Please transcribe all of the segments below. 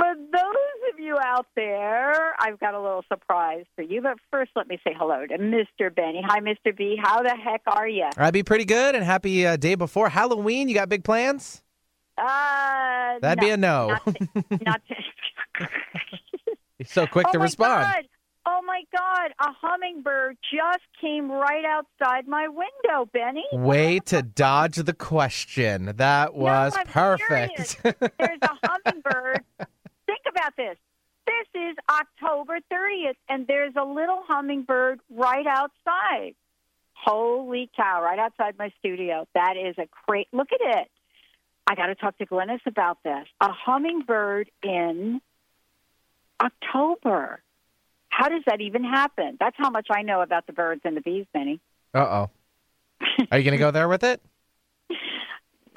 For those of you out there, I've got a little surprise for you. But first, let me say hello to Mr. Benny. Hi, Mr. B. How the heck are you? I'd be pretty good and happy uh, day before Halloween. You got big plans? Uh, That'd no, be a no. Not, to, not to, You're so quick oh to my respond. God. Oh my God! A hummingbird just came right outside my window, Benny. Way to dodge the question. That was I'm perfect. There's a hummingbird. Think about this. This is October 30th, and there's a little hummingbird right outside. Holy cow, right outside my studio. That is a great look at it. I got to talk to Glynis about this. A hummingbird in October. How does that even happen? That's how much I know about the birds and the bees, Benny. Uh oh. Are you going to go there with it?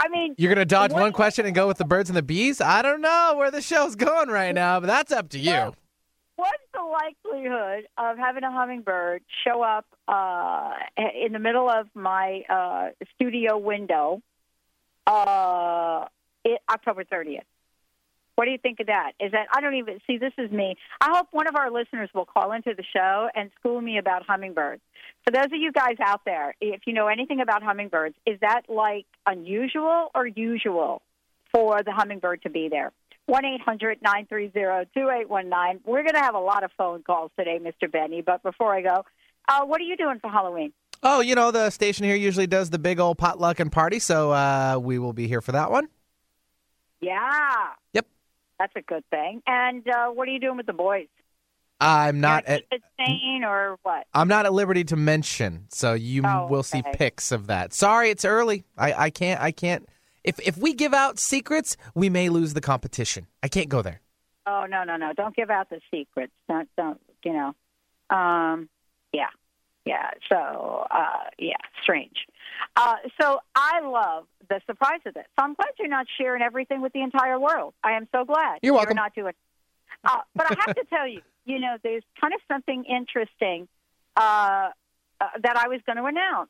I mean, You're going to dodge one question and go with the birds and the bees? I don't know where the show's going right now, but that's up to you. What's the likelihood of having a hummingbird show up uh, in the middle of my uh, studio window uh, it, October 30th? What do you think of that? Is that I don't even see this is me. I hope one of our listeners will call into the show and school me about hummingbirds. For those of you guys out there, if you know anything about hummingbirds, is that like unusual or usual for the hummingbird to be there? One eight hundred nine three zero two eight one nine. We're going to have a lot of phone calls today, Mr. Benny. But before I go, uh, what are you doing for Halloween? Oh, you know, the station here usually does the big old potluck and party, so uh, we will be here for that one. Yeah. Yep. That's a good thing. And uh, what are you doing with the boys? I'm not at it or what? I'm not at liberty to mention, so you Oh, will see pics of that. Sorry, it's early. I, I can't I can't if if we give out secrets, we may lose the competition. I can't go there. Oh no no no! Don't give out the secrets. Don't don't you know? Um, yeah, yeah. So uh, yeah, strange. Uh, so I love the surprise of this. So I'm glad you're not sharing everything with the entire world. I am so glad You're welcome. not doing. Uh, but I have to tell you, you know, there's kind of something interesting uh, uh, that I was going to announce.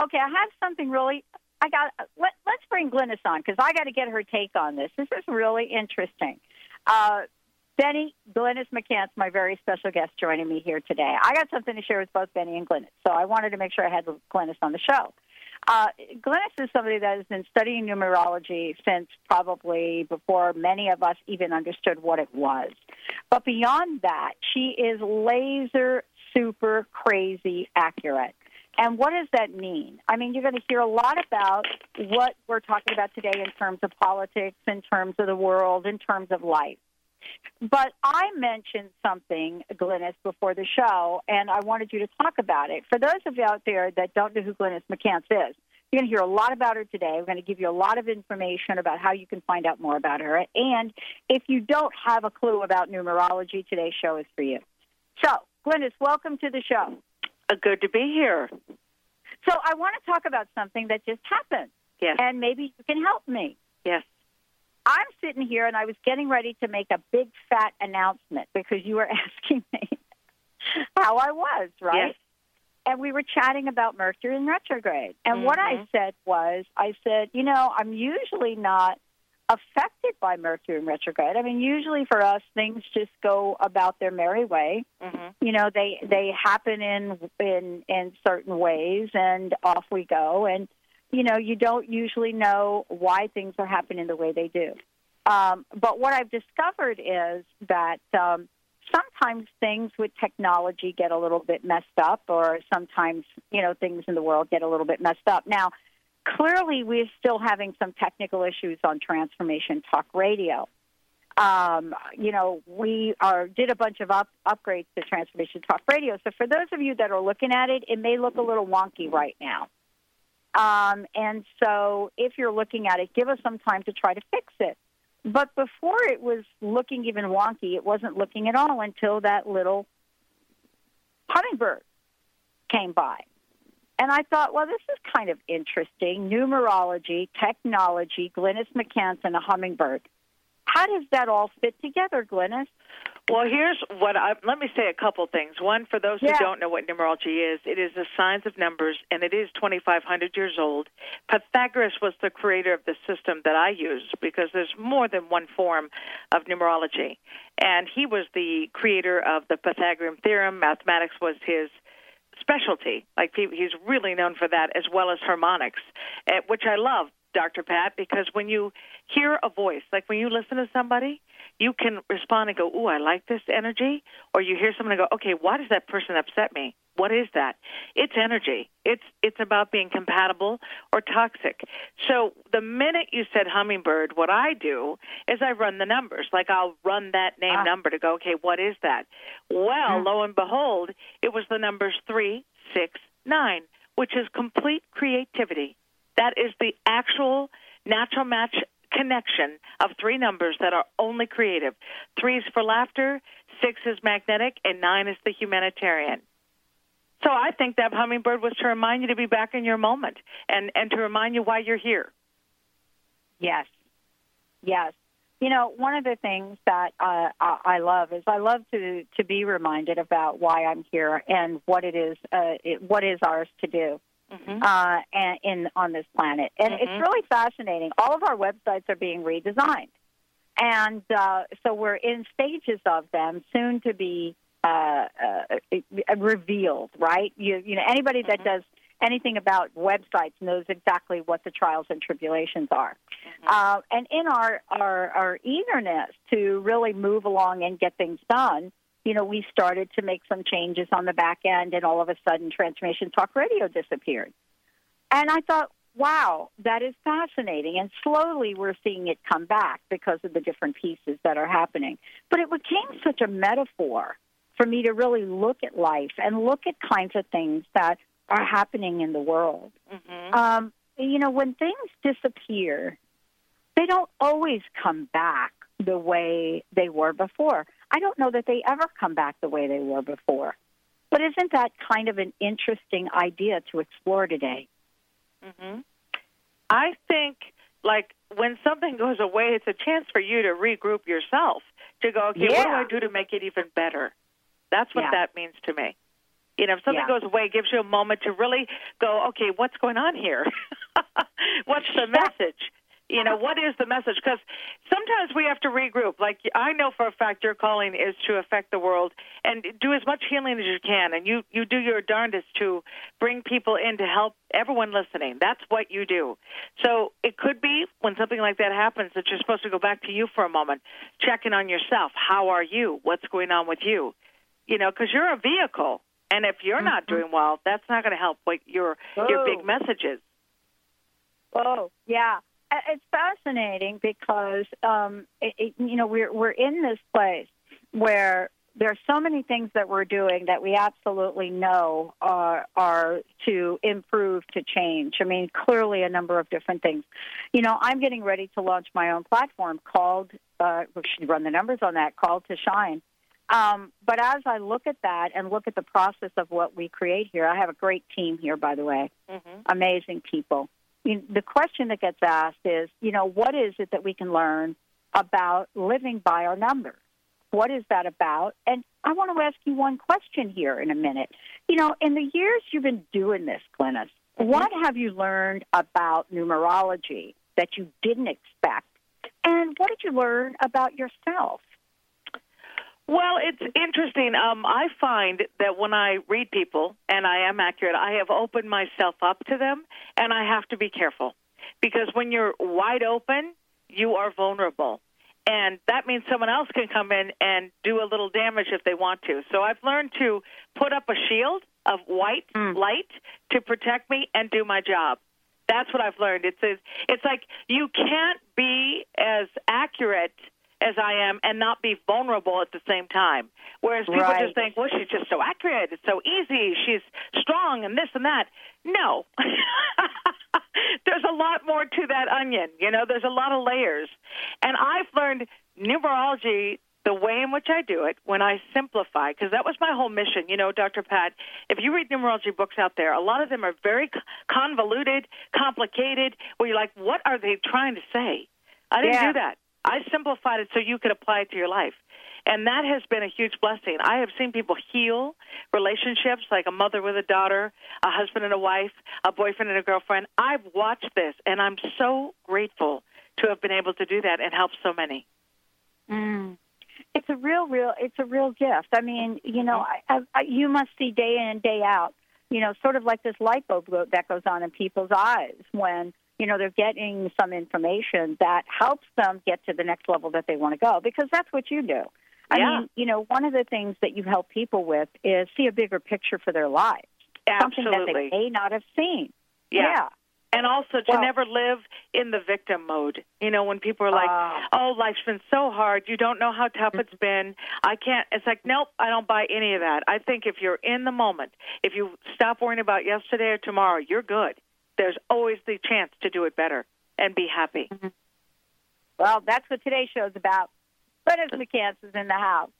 Okay, I have something really. I got. Let, let's bring Glynis on because I got to get her take on this. This is really interesting. Uh, Benny Glynis McCants, my very special guest, joining me here today. I got something to share with both Benny and Glynis, so I wanted to make sure I had Glynis on the show. Uh, Glynis is somebody that has been studying numerology since probably before many of us even understood what it was. But beyond that, she is laser super crazy accurate. And what does that mean? I mean, you're going to hear a lot about what we're talking about today in terms of politics, in terms of the world, in terms of life. But I mentioned something, Glynis, before the show, and I wanted you to talk about it. For those of you out there that don't know who Glynis McCants is, you're going to hear a lot about her today. We're going to give you a lot of information about how you can find out more about her. And if you don't have a clue about numerology, today's show is for you. So, Glynis, welcome to the show. Uh, good to be here. So, I want to talk about something that just happened, Yes. and maybe you can help me. yes. I'm sitting here and I was getting ready to make a big fat announcement because you were asking me how I was, right? Yes. And we were chatting about Mercury in retrograde. And what I Mhm. said was, I said, you know, I'm usually not affected by Mercury in retrograde. I mean, usually for us, things just go about their merry way. Mm-hmm. You know, they they happen in in in certain ways, and off we go. And you know, you don't usually know why things are happening the way they do. Um, but what I've discovered is that um, sometimes things with technology get a little bit messed up, or sometimes you know things in the world get a little bit messed up. Now clearly we're still having some technical issues on Transformation Talk Radio. Um, you know, we are did a bunch of up, upgrades to Transformation Talk Radio. So for those of you that are looking at it, it may look a little wonky right now. Um, and so if you're looking at it, give us some time to try to fix it. But before it was looking even wonky, it wasn't looking at all until that little hummingbird came by. And I thought, well, this is kind of interesting. Numerology, technology, Glynis McCanson, a hummingbird. How does that all fit together, Glynis? Well, here's what I let me say a couple things. One, for those Yeah. who don't know what numerology is, it is the science of numbers, and it is 2,500 years old. Pythagoras was the creator of the system that I use because there's more than one form of numerology, and he was the creator of the Pythagorean theorem. Mathematics was his specialty. Like he's really known for that, as well as harmonics, eh, which I love, Dr. Pat, because when you hear a voice, like when you listen to somebody, you can respond and go, "Ooh, I like this energy," or you hear someone and go, "Okay, why does that person upset me? What is that?" It's energy. It's it's about being compatible or toxic. So the minute you said hummingbird, what I do is I run the numbers. Like I'll run that name Ah. number to go, "Okay, what is that?" Well, lo and behold, it was the numbers three, six, nine, which is complete creativity. That is the actual natural match connection of three numbers that are only creative. Three is for laughter, six is magnetic, and nine is the humanitarian. So I think that hummingbird was to remind you to be back in your moment and, and to remind you why you're here. Yes, yes. You know, one of the things that uh, I love is I love to to be reminded about why I'm here and what it is uh, it, what is ours to do Mm-hmm. uh, and in on this planet. And it's Mhm. really fascinating. All of our websites are being redesigned, and uh, so we're in stages of them, soon to be uh, uh, revealed. Right? You you know anybody that does anything about websites knows exactly what the trials and tribulations are. Uh, and in our, our our eagerness to really move along and get things done, you know, we started to make some changes on the back end, and all of a sudden, Transformation Talk Radio disappeared. And I thought, wow, that is fascinating. And slowly, we're seeing it come back because of the different pieces that are happening. But it became such a metaphor for me to really look at life and look at kinds of things that are happening in the world. Mm-hmm. Um, you know, when things disappear, they don't always come back the way they were before. I don't know that they ever come back the way they were before. But isn't that kind of an interesting idea to explore today? hmm I think, like, when something goes away, it's a chance for you to regroup yourself to go, okay, what do I do to make it even better? That's what Yeah. that means to me. You know, if something Yeah. goes away, it gives you a moment to really go, okay, what's going on here? what's the message? You know, what is the message? Because sometimes we have to regroup. Like I know for a fact, your calling is to affect the world and do as much healing as you can, and you you do your darndest to bring people in to help everyone listening. That's what you do. So it could be when something like that happens that you're supposed to go back to you for a moment, check in on yourself. How are you? What's going on with you? You know, because you're a vehicle, and if you're not mm-hmm. doing well, that's not going to help what your your Oh. big message is. Oh, yeah. Uh, It's fascinating because um, it, it, you know we're we're in this place where there are so many things that we're doing that we absolutely know are are to improve, to change. I mean, clearly a number of different things. You know, I'm getting ready to launch my own platform called. Uh, we should run the numbers on that. Called to Shine. Um, but as I look at that and look at the process of what we create here, I have a great team here, by the way Mm-hmm. amazing people. You, the question that gets asked is, you know, what is it that we can learn about living by our numbers? What is that about? And I want to ask you one question here in a minute. You know, in the years you've been doing this, Glynis, mm-hmm. what have you learned about numerology that you didn't expect And what did you learn about yourself? Well, it's interesting. Um, I find that when I read people, and I am accurate, I have opened myself up to them, and I have to be careful because when you're wide open, you are vulnerable. And that means someone else can come in and do a little damage if they want to. So I've learned to put up a shield of white mm. light to protect me and do my job. That's what I've learned. It's it's like you can't be as accurate as I am and not be vulnerable at the same time. Whereas people right. just think, well, she's just so accurate. It's so easy. She's strong and this and that. No. there's a lot more to that onion. You know, there's a lot of layers. And I've learned numerology the way in which I do it when I simplify, because that was my whole mission. You know, Dr. Pat, if you read numerology books out there, a lot of them are very convoluted, complicated, where you're like, what are they trying to say? I didn't yeah. do that. I simplified it so you could apply it to your life. And that has been a huge blessing. I have seen people heal relationships like a mother with a daughter, a husband and a wife, a boyfriend and a girlfriend. I've watched this, and I'm so grateful to have been able to do that and help so many. Mm. It's a real, real. It's a real gift. I mean, you know, I, I, you must see day in and day out. You know, sort of like this light bulb that goes on in people's eyes when you know they're getting some information that helps them get to the next level that they want to go because that's what you do. I yeah. mean, you know, one of the things that you help people with is see a bigger picture for their lives. Absolutely. Something that they may not have seen. Yeah. yeah. And also to well, never live in the victim mode. You know, when people are like, uh, "Oh, life's been so hard. You don't know how tough it's been. I can't." It's like, nope, I don't buy any of that. I think if you're in the moment, if you stop worrying about yesterday or tomorrow, you're good. There's always the chance to do it better and be happy. Mm-hmm. Well, that's what today's show is about. Glynis McCants is in the house.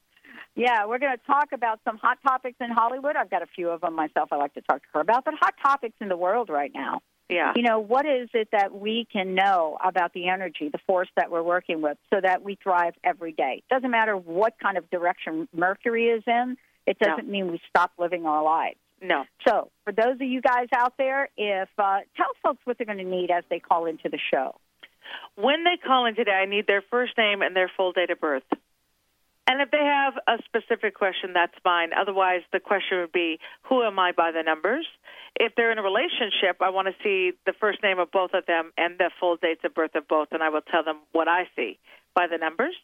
Yeah, we're going to talk about some hot topics in Hollywood. I've got a few of them myself I like to talk to her about, but hot topics in the world right now. Yeah. You know, what is it that we can know about the energy, the force that we're working with, so that we thrive every day? Doesn't matter what kind of direction Mercury is in, it doesn't no. mean we stop living our lives. No. So, for those of you guys out there, if uh, tell folks what they're going to need as they call into the show. When they call in today, I need their first name and their full date of birth. And if they have a specific question, that's fine. Otherwise, the question would be, who am I by the numbers? If they're in a relationship, I want to see the first name of both of them and the full dates of birth of both, and I will tell them what I see by the numbers.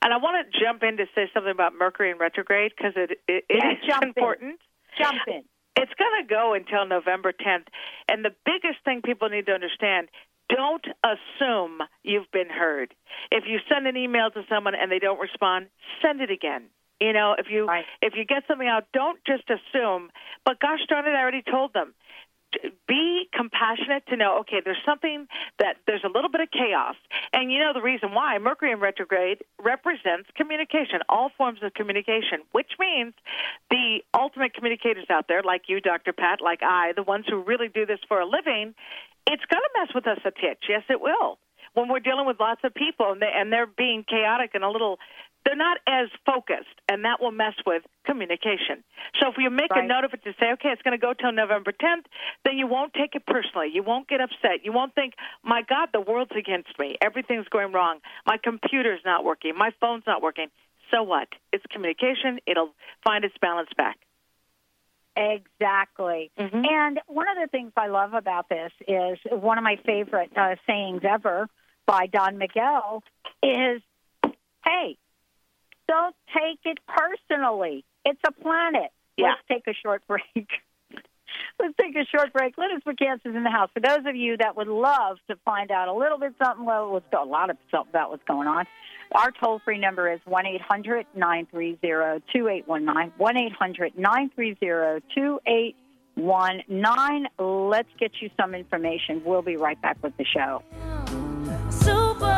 And I want to jump in to say something about Mercury in retrograde because it, it, it yeah, is important. Jump in. It's going to go until November 10th. And the biggest thing people need to understand don't assume you've been heard. If you send an email to someone and they don't respond, send it again. You know, if you right. if you get something out, don't just assume. But gosh darn it, I already told them. Be compassionate to know. Okay, there's something that there's a little bit of chaos, and you know the reason why. Mercury in retrograde represents communication, all forms of communication, which means the ultimate communicators out there, like you, Dr. Pat, like I, the ones who really do this for a living, it's going to mess with us a titch. Yes, it will. When we're dealing with lots of people and, they, and they're being chaotic and a little, they're not as focused, and that will mess with communication. So if you make right. a note of it to say, okay, it's going to go till November 10th, then you won't take it personally. You won't get upset. You won't think, my God, the world's against me. Everything's going wrong. My computer's not working. My phone's not working. So what? It's communication. It'll find its balance back. Exactly. Mm-hmm. And one of the things I love about this is one of my favorite uh, sayings ever by Don Miguel is, "Hey, don't take it personally. It's a planet. Yeah. Let's take a short break." Let's take a short break. Glynis McCants is in the house. For those of you that would love to find out a little bit something, well, what's a lot of something about what's going on, our toll free number is 1 800 930 2819. 1 800 930 2819. Let's get you some information. We'll be right back with the show. Superwoman,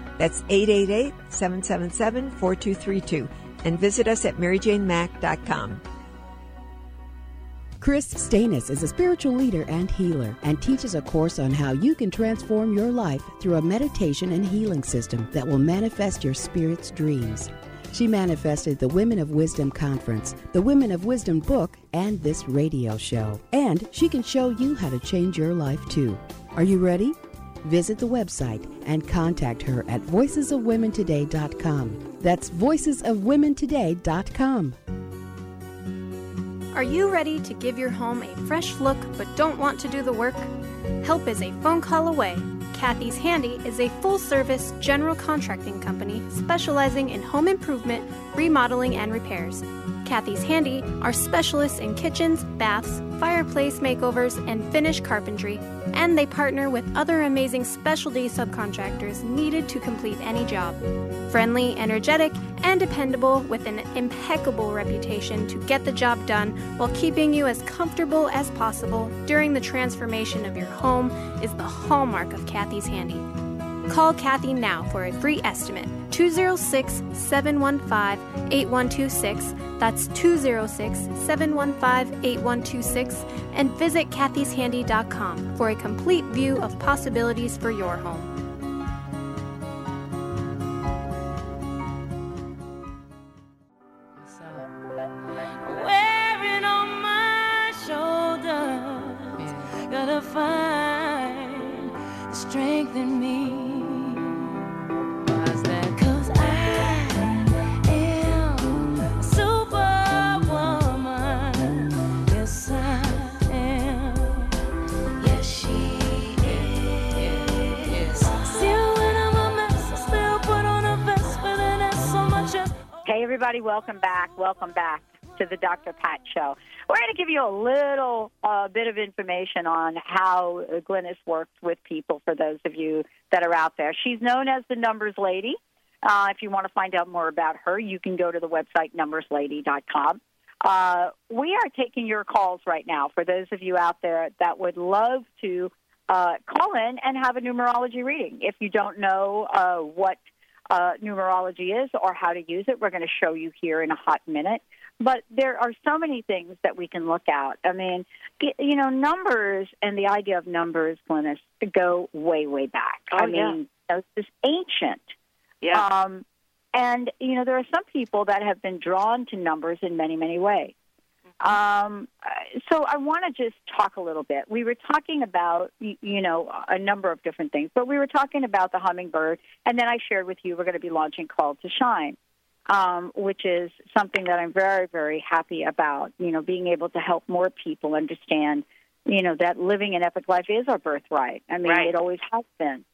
that's 888 777 4232. And visit us at maryjanemack.com. Chris Stanis is a spiritual leader and healer and teaches a course on how you can transform your life through a meditation and healing system that will manifest your spirit's dreams. She manifested the Women of Wisdom Conference, the Women of Wisdom book, and this radio show. And she can show you how to change your life too. Are you ready? Visit the website and contact her at voicesofwomentoday.com. That's voicesofwomentoday.com. Are you ready to give your home a fresh look but don't want to do the work? Help is a phone call away. Kathy's Handy is a full service general contracting company specializing in home improvement, remodeling, and repairs. Kathy's Handy are specialists in kitchens, baths, fireplace makeovers, and finish carpentry, and they partner with other amazing specialty subcontractors needed to complete any job. Friendly, energetic, and dependable with an impeccable reputation to get the job done while keeping you as comfortable as possible during the transformation of your home is the hallmark of Kathy's Handy. Call Kathy now for a free estimate 206 715 8126. That's 206 715 8126. And visit kathyshandy.com for a complete view of possibilities for your home. Welcome back. Welcome back to the Dr. Pat Show. We're going to give you a little uh, bit of information on how Glynis works with people for those of you that are out there. She's known as the Numbers Lady. Uh, if you want to find out more about her, you can go to the website numberslady.com. Uh, we are taking your calls right now for those of you out there that would love to uh, call in and have a numerology reading. If you don't know uh, what uh, numerology is or how to use it, we're going to show you here in a hot minute. But there are so many things that we can look at. I mean, you know, numbers and the idea of numbers, Glynis, go way, way back. Oh, I mean, know, it's ancient. Yeah. Um, and, you know, there are some people that have been drawn to numbers in many, many ways. Um, so I want to just talk a little bit. We were talking about, you know, a number of different things, but we were talking about the hummingbird, and then I shared with you we're going to be launching Call to Shine, um, which is something that I'm very, very happy about. You know, being able to help more people understand, you know, that living an epic life is our birthright. I mean, Right. it always has been.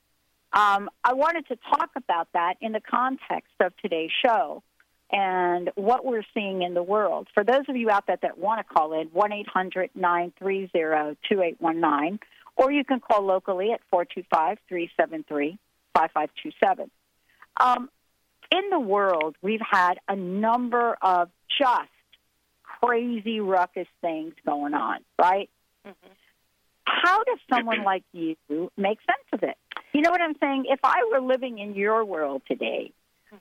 Um, I wanted to talk about that in the context of today's show and what we're seeing in the world. For those of you out there that want to call in, 1 800 930 2819, or you can call locally at 425 373 5527. Um, In the world, we've had a number of just crazy ruckus things going on, right? Mm-hmm. How does someone like you make sense of it? You know what I'm saying? If I were living in your world today,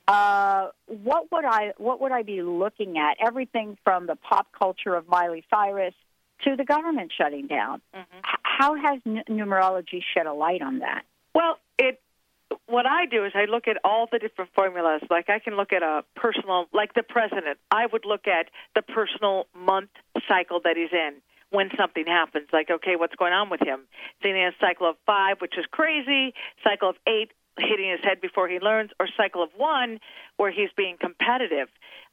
uh, what would I what would I be looking at? Everything from the pop culture of Miley Cyrus to the government shutting down. H- how has n- numerology shed a light on that? Well, it what I do is I look at all the different formulas. Like I can look at a personal, like the president. I would look at the personal month cycle that he's in when something happens. Like, okay, what's going on with him? Is he in a cycle of five, which is crazy? Cycle of eight, hitting his head before he learns, or cycle of one, where he's being competitive.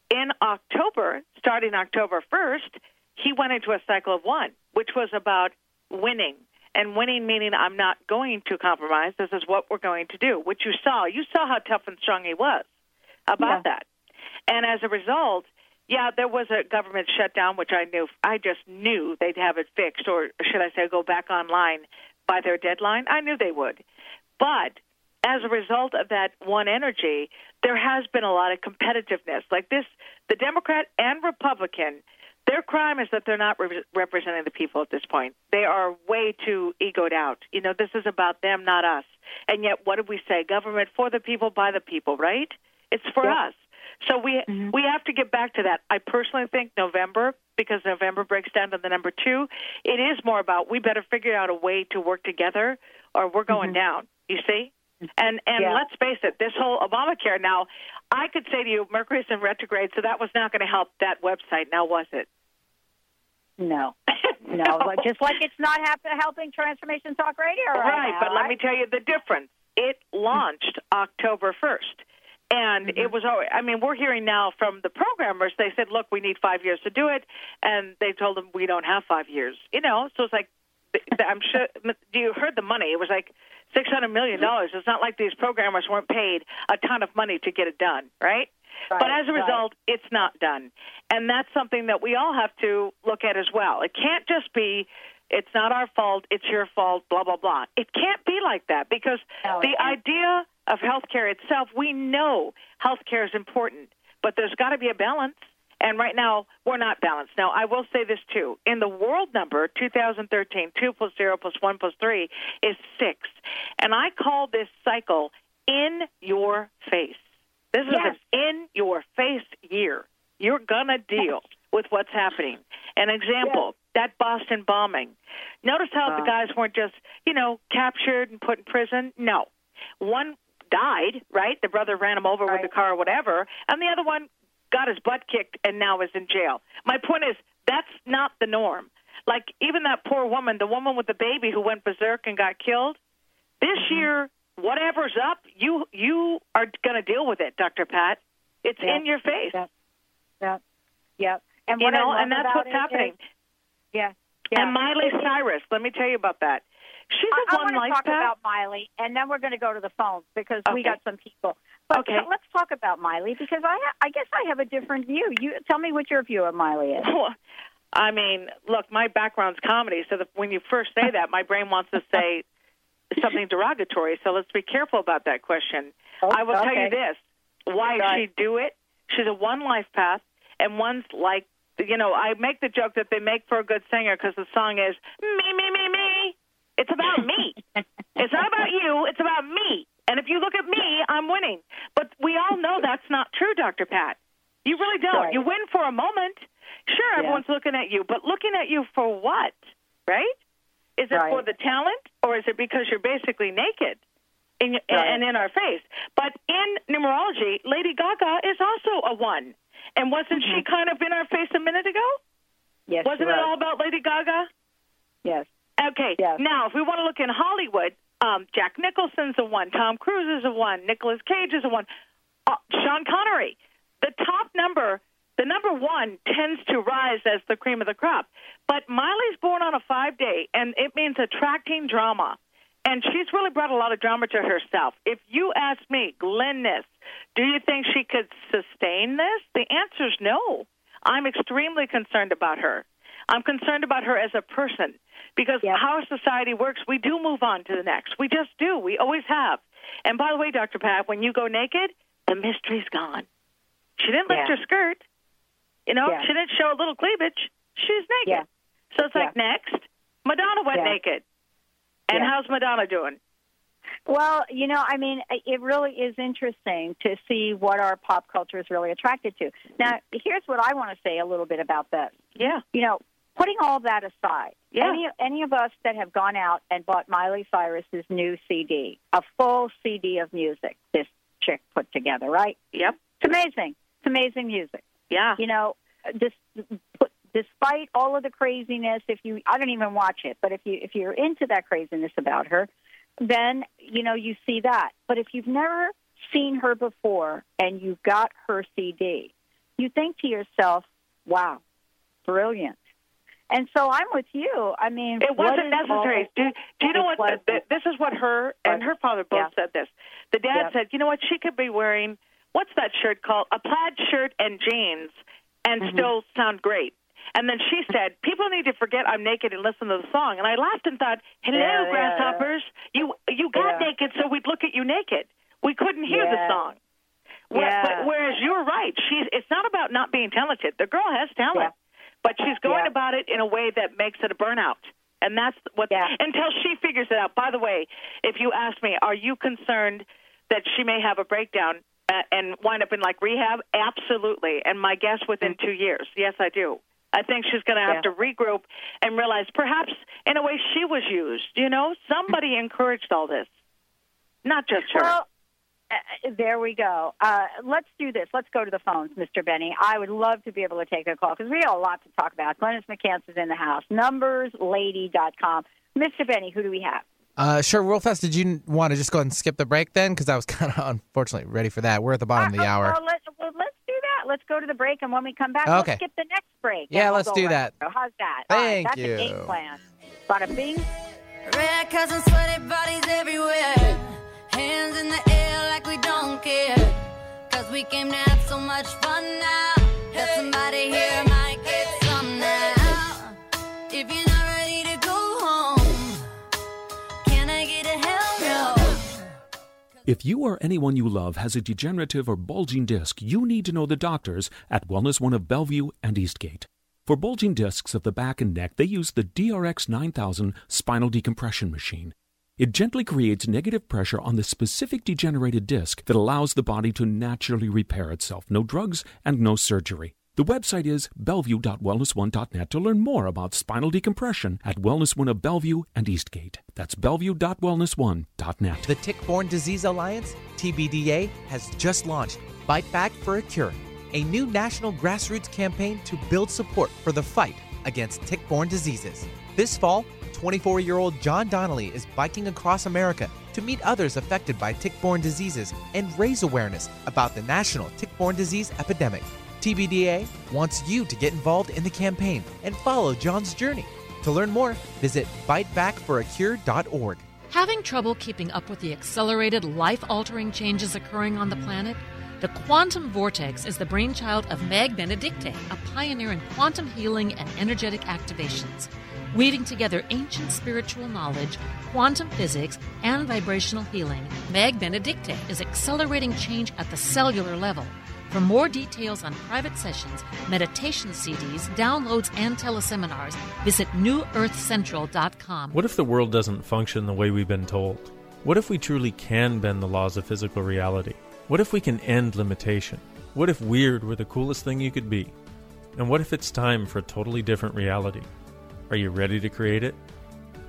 In October, starting October 1st, he went into a cycle of one, which was about winning. And winning meaning I'm not going to compromise. This is what we're going to do, which you saw. You saw how tough and strong he was about that. And as a result, yeah, there was a government shutdown, which I knew. I just knew they'd have it fixed, or should I say, go back online by their deadline. I knew they would. But as a result of that one energy, there has been a lot of competitiveness. Like this, the Democrat and Republican, their crime is that they're not re- representing the people at this point. They are way too egoed out. You know, this is about them, not us. And yet, what did we say? Government for the people, by the people, right? It's for us. So we mm-hmm. we have to get back to that. I personally think November, because November breaks down to the number two. It is more about we better figure out a way to work together, or we're going mm-hmm. down. You see. And and Yeah. let's face it, this whole Obamacare now, I could say to you, Mercury's in retrograde, so that was not going to help that website. Now was it? No, no, like- just like it's not helping Transformation Talk Radio right, Right, now, but let me tell you the difference. It launched October 1st. And Mm-hmm. it was, always, I mean, we're hearing now from the programmers, they said, look, we need five years to do it. And they told them, we don't have five years. You know, so it's like, I'm sure, do you heard the money. It was like $600 million. Mm-hmm. It's not like these programmers weren't paid a ton of money to get it done, right? but as a right. result, it's not done. And that's something that we all have to look at as well. It can't just be, it's not our fault, it's your fault, blah, blah, blah. It can't be like that because No, the idea of healthcare itself, we know healthcare is important, but there's got to be a balance. And right now, we're not balanced. Now, I will say this too. In the world number, 2013, 2 plus 0 plus 1 plus 3 is 6. And I call this cycle in your face. This is an in your face year. You're going to deal with what's happening. An example that Boston bombing. Notice how the Uh. guys weren't just, you know, captured and put in prison? No. One died, right? The brother ran him over with the car or whatever, and the other one got his butt kicked and now is in jail. My point is, that's not the norm. Like, even that poor woman, the woman with the baby who went berserk and got killed, this year, whatever's up, you you are going to deal with it, Dr. Pat. It's Yeah. in your face. Yeah. Yeah, yeah. And You know, and that's what's happening. is- yeah, yeah. And Miley Cyrus, let me tell you about that. She's I, a I one want to life talk Pat. about Miley, and then we're going to go to the phones because we got some people. But Okay. so let's talk about Miley because I, ha- I guess I have a different view. You tell me what your view of Miley is. I mean, look, my background's comedy, so that when you first say that, my brain wants to say something derogatory. So let's be careful about that question. I will tell you this: why Right. she do it? She's a one life path, and one's like, you know, I make the joke that they make for a good singer because the song is me, me, me, me. It's about me. it's not about you. It's about me. And if you look at me, I'm winning. But we all know that's not true, Dr. Pat. You really don't. Right. You win for a moment. Sure, Yeah. everyone's looking at you, but looking at you for what? Right? Is it Right. for the talent, or is it because you're basically naked in, Right. and in our face? But in numerology, Lady Gaga is also a one. And wasn't she kind of in our face a minute ago? Mm-hmm. Yes, Wasn't it all about Lady Gaga? Yes. Okay. Yes. Now, if we want to look in Hollywood, um, Jack Nicholson's a one, Tom Cruise is a one, Nicolas Cage is a one, uh, Sean Connery. The top number, the number one, tends to rise as the cream of the crop. But Miley's born on a five day, and it means attracting drama. And she's really brought a lot of drama to herself. If you ask me, Glynis, do you think she could sustain this? The answer is no. I'm extremely concerned about her. I'm concerned about her as a person because how society works, we do move on to the next. We just do. We always have. And by the way, Dr. Pat, when you go naked, the mystery's gone. She didn't lift Yeah. her skirt. You know, Yeah. she didn't show a little cleavage. She's naked. Yeah. So it's like next, Madonna went Yeah. naked. And how's Madonna doing? Well, you know, I mean, it really is interesting to see what our pop culture is really attracted to. Now, here's what I want to say a little bit about this. Yeah. You know, putting all that aside, Yeah. any any of us that have gone out and bought Miley Cyrus's new CD, a full CD of music, this chick put together, right? Yep. It's amazing. It's amazing music. Yeah. You know, this despite all of the craziness, if you I don't even watch it, but if you if you're into that craziness about her, then you know you see that. But if you've never seen her before and you got her CD, you think to yourself, "Wow, brilliant." And so I'm with you. I mean, It wasn't necessary. Do, do you know what? wasn't. This is what her and her father both Yeah. said this. The dad Yeah. said, you know what? She could be wearing, what's that shirt called? A plaid shirt and jeans and Mm-hmm. still sound great. And then she said, people need to forget I'm naked and listen to the song. And I laughed and thought, hello, Yeah, grasshoppers. You, you got naked so we'd look at you naked. We couldn't hear the song. Where- Yeah. but- Whereas you're right. She's, it's not about not being talented. The girl has talent. But she's going Yeah. about it in a way that makes it a burnout. And that's what yeah. until she figures it out. By the way, if you ask me, are you concerned that she may have a breakdown uh, and wind up in like rehab? Absolutely. And my guess within two years. Yes, I do. I think she's going to have Yeah. to regroup and realize perhaps in a way she was used. You know, somebody encouraged all this, not just her. Well, uh, there we go. Uh, let's do this. Let's go to the phones, Mr. Benny. I would love to be able to take a call because we have a lot to talk about. Glynis McCants is in the house. Numberslady.com. Mr. Benny, who do we have? Uh, sure, real fast. Did you want to just go ahead and skip the break then? Because I was kind of unfortunately ready for that. We're at the bottom of the hour. Well, let's, well, let's do that. Let's go to the break, and when we come back, Okay. let's skip the next break. Yeah, and we'll let's do right that. through. How's that? All right, Thank that's you. a game plan. Bada bing. Red cousins, sweaty bodies everywhere. Hands in the air like we don't care. Cause we came to have so much fun now. That somebody here might get some now. If you're not ready to go home, can I get a hell no? If you or anyone you love has a degenerative or bulging disc, you need to know the doctors at Wellness One of Bellevue and Eastgate. For bulging discs of the back and neck, they use the DRX 9000 spinal decompression machine. It gently creates negative pressure on the specific degenerated disc that allows the body to naturally repair itself. No drugs and no surgery. The website is bellevue.wellness1.net to learn more about spinal decompression at Wellness One of Bellevue and Eastgate. That's bellevue.wellness1.net. The Tick-Borne Disease Alliance, TBDA, has just launched Bite Back for a Cure, a new national grassroots campaign to build support for the fight against tick-borne diseases. This fall, 24-year-old John Donnelly is biking across America to meet others affected by tick-borne diseases and raise awareness about the national tick-borne disease epidemic. TBDA wants you to get involved in the campaign and follow John's journey. To learn more, visit bitebackforacure.org. Having trouble keeping up with the accelerated, life altering changes occurring on the planet? The quantum vortex is the brainchild of Meg Benedicte, a pioneer in quantum healing and energetic activations. Weaving together ancient spiritual knowledge, quantum physics, and vibrational healing, Meg Benedicte is accelerating change at the cellular level. For more details on private sessions, meditation CDs, downloads, and teleseminars, visit newearthcentral.com. What if the world doesn't function the way we've been told? What if we truly can bend the laws of physical reality? What if we can end limitation? What if weird were the coolest thing you could be? And what if it's time for a totally different reality? Are you ready to create it?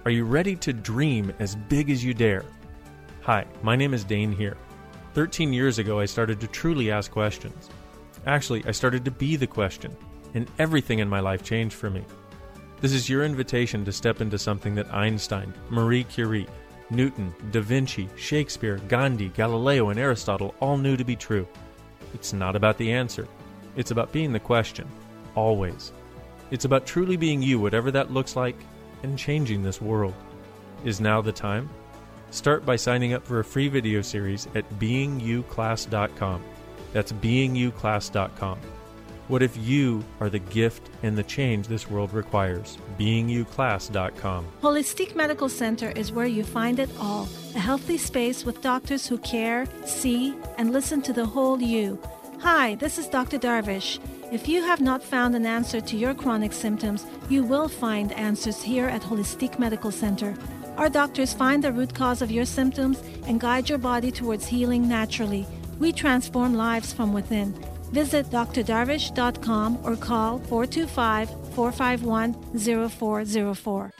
Are you ready to dream as big as you dare? Hi, my name is Dain Heer. 13 years ago, I started to truly ask questions. Actually, I started to be the question, and everything in my life changed for me. This is your invitation to step into something that Einstein, Marie Curie, Newton, Da Vinci, Shakespeare, Gandhi, Galileo, and Aristotle all knew to be true. It's not about the answer, it's about being the question, always. It's about truly being you, whatever that looks like, and changing this world. Is now the time? Start by signing up for a free video series at beingyouclass.com. That's beingyouclass.com. What if you are the gift and the change this world requires? Beingyouclass.com. Holistic Medical Center is where you find it all a healthy space with doctors who care, see, and listen to the whole you. Hi, this is Dr. Darvish. If you have not found an answer to your chronic symptoms, you will find answers here at Holistic Medical Center. Our doctors find the root cause of your symptoms and guide your body towards healing naturally. We transform lives from within. Visit drdarvish.com or call 425 451 0404.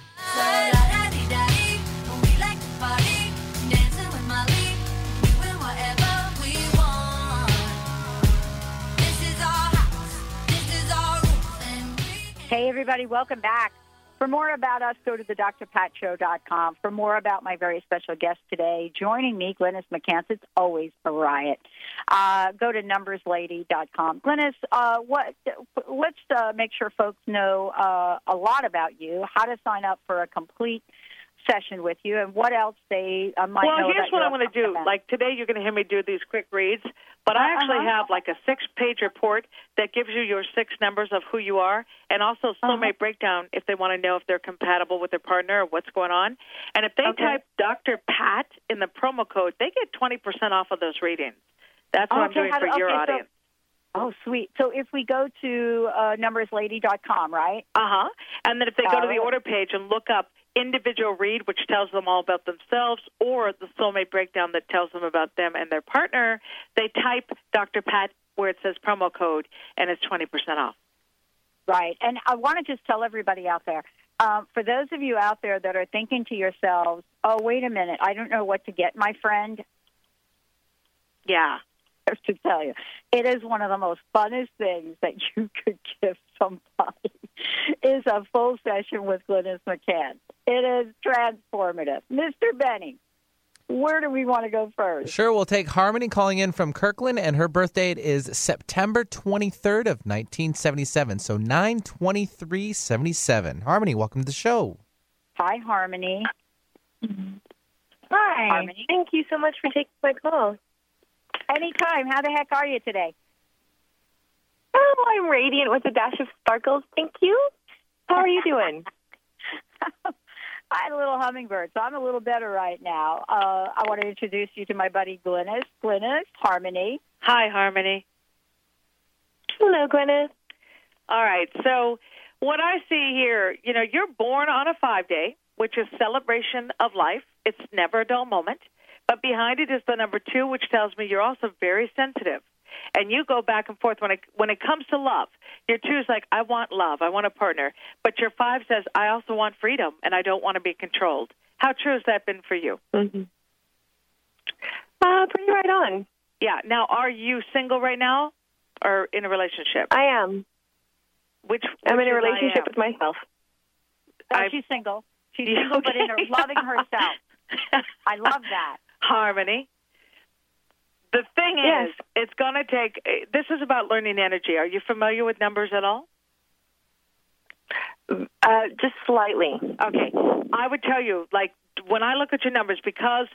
Hey, everybody, welcome back. For more about us, go to the drpatshow.com. For more about my very special guest today, joining me, Glynis McCants. It's always a riot. Uh, go to numberslady.com. Glynis, uh, what? Let's uh, make sure folks know uh, a lot about you, how to sign up for a complete session with you, and what else they uh, might well, know. Well, here's what I want to do. Like today, you're going to hear me do these quick reads, but I actually Uh-huh. have like a six-page report that gives you your six numbers of who you are, and also Uh-huh. soulmate breakdown if they want to know if they're compatible with their partner or what's going on. And if they Okay. type Dr. Pat in the promo code, they get 20% off of those readings. That's what I'm Okay, doing how for your okay, so- audience. Oh, sweet. So if we go to uh, numberslady.com, right? Uh huh. And then if they go to the Oh. order page and look up individual read, which tells them all about themselves, or the soulmate breakdown that tells them about them and their partner, they type Dr. Pat where it says promo code, and it's 20% off. Right. And I want to just tell everybody out there um, for those of you out there that are thinking to yourselves, oh, wait a minute, I don't know what to get my friend. Yeah. I have to tell you, it is one of the most funnest things that you could give somebody is a full session with Glynis McCants. It is transformative. Mr. Benny, where do we want to go first? Sure, we'll take Harmony calling in from Kirkland, and her birth date is September 23rd of 1977, so 92377. Harmony, welcome to the show. Hi, Harmony. Hi. Harmony. Thank you so much for taking my call. Anytime. How the heck are you today? Oh, I'm radiant with a dash of sparkles. Thank you. How are you doing? I had a little hummingbird, so I'm a little better right now. Uh, I want to introduce you to my buddy Glynis. Glynis, Harmony. Hi, Harmony. Hello, Gwyneth. All right. So, what I see here, you know, you're born on a five day, which is celebration of life. It's never a dull moment. But behind it is the number two, which tells me you're also very sensitive. And you go back and forth when it when it comes to love. Your two is like, I want love, I want a partner. But your five says, I also want freedom, and I don't want to be controlled. How true has that been for you? Mm-hmm. Uh, pretty right on. Yeah. Now, are you single right now, or in a relationship? I am. Which I'm in a relationship with myself. Oh, I- she's single. She's Yeah, single, but in her, loving herself. I love that. harmony. The thing Yes. is, it's going to take. eh, This is about learning energy. Are you familiar with numbers at all? Uh, just slightly. Okay, I would tell you, like when I look at your numbers, because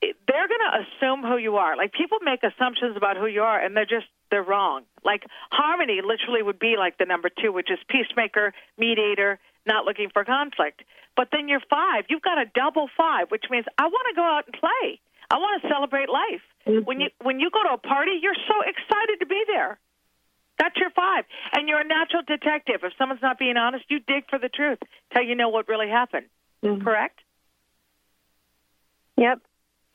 they're going to assume who you are. Like people make assumptions about who you are, and they're just they're wrong. Like harmony literally would be like the number two, which is peacemaker, mediator, not looking for conflict. But then you're five. You've got a double five, which means I want to go out and play. I want to celebrate life. Mm-hmm. When you when you go to a party, you're so excited to be there. That's your five, and you're a natural detective. If someone's not being honest, you dig for the truth till you know what really happened. Mm-hmm. Correct? Yep.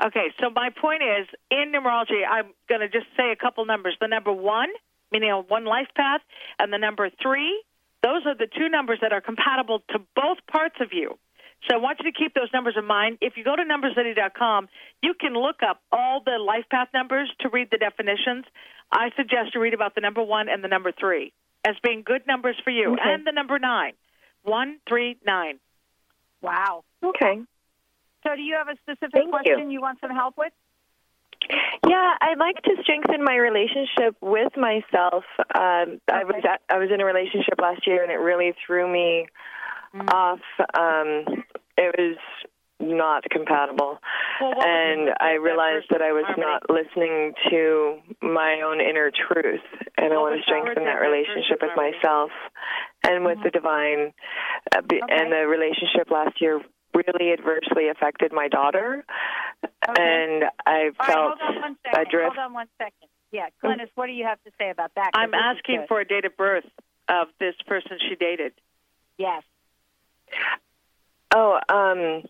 Okay, so my point is in numerology, I'm going to just say a couple numbers. The number one, meaning a one life path, and the number three, those are the two numbers that are compatible to both parts of you. So I want you to keep those numbers in mind. If you go to numberscity.com, you can look up all the life path numbers to read the definitions. I suggest you read about the number one and the number three as being good numbers for you, Okay. and the number nine. One, three, nine. Wow. Okay. So, do you have a specific Thank question you. want some help with? Yeah, I'd like to strengthen my relationship with myself. Um, I was at, I was in a relationship last year, and it really threw me off. Um, it was not compatible, Well, what was and I realized that I was Harmony? not listening to my own inner truth, and I want to strengthen that that relationship with Harmony? myself and with the divine. Uh, be- And the relationship last year really adversely affected my daughter, and I All right, felt hold on one second. adrift. Hold on one second. Yeah, Glynis, what do you have to say about that? 'Cause I'm asking for a date of birth of this person she dated. Yes. Oh, um,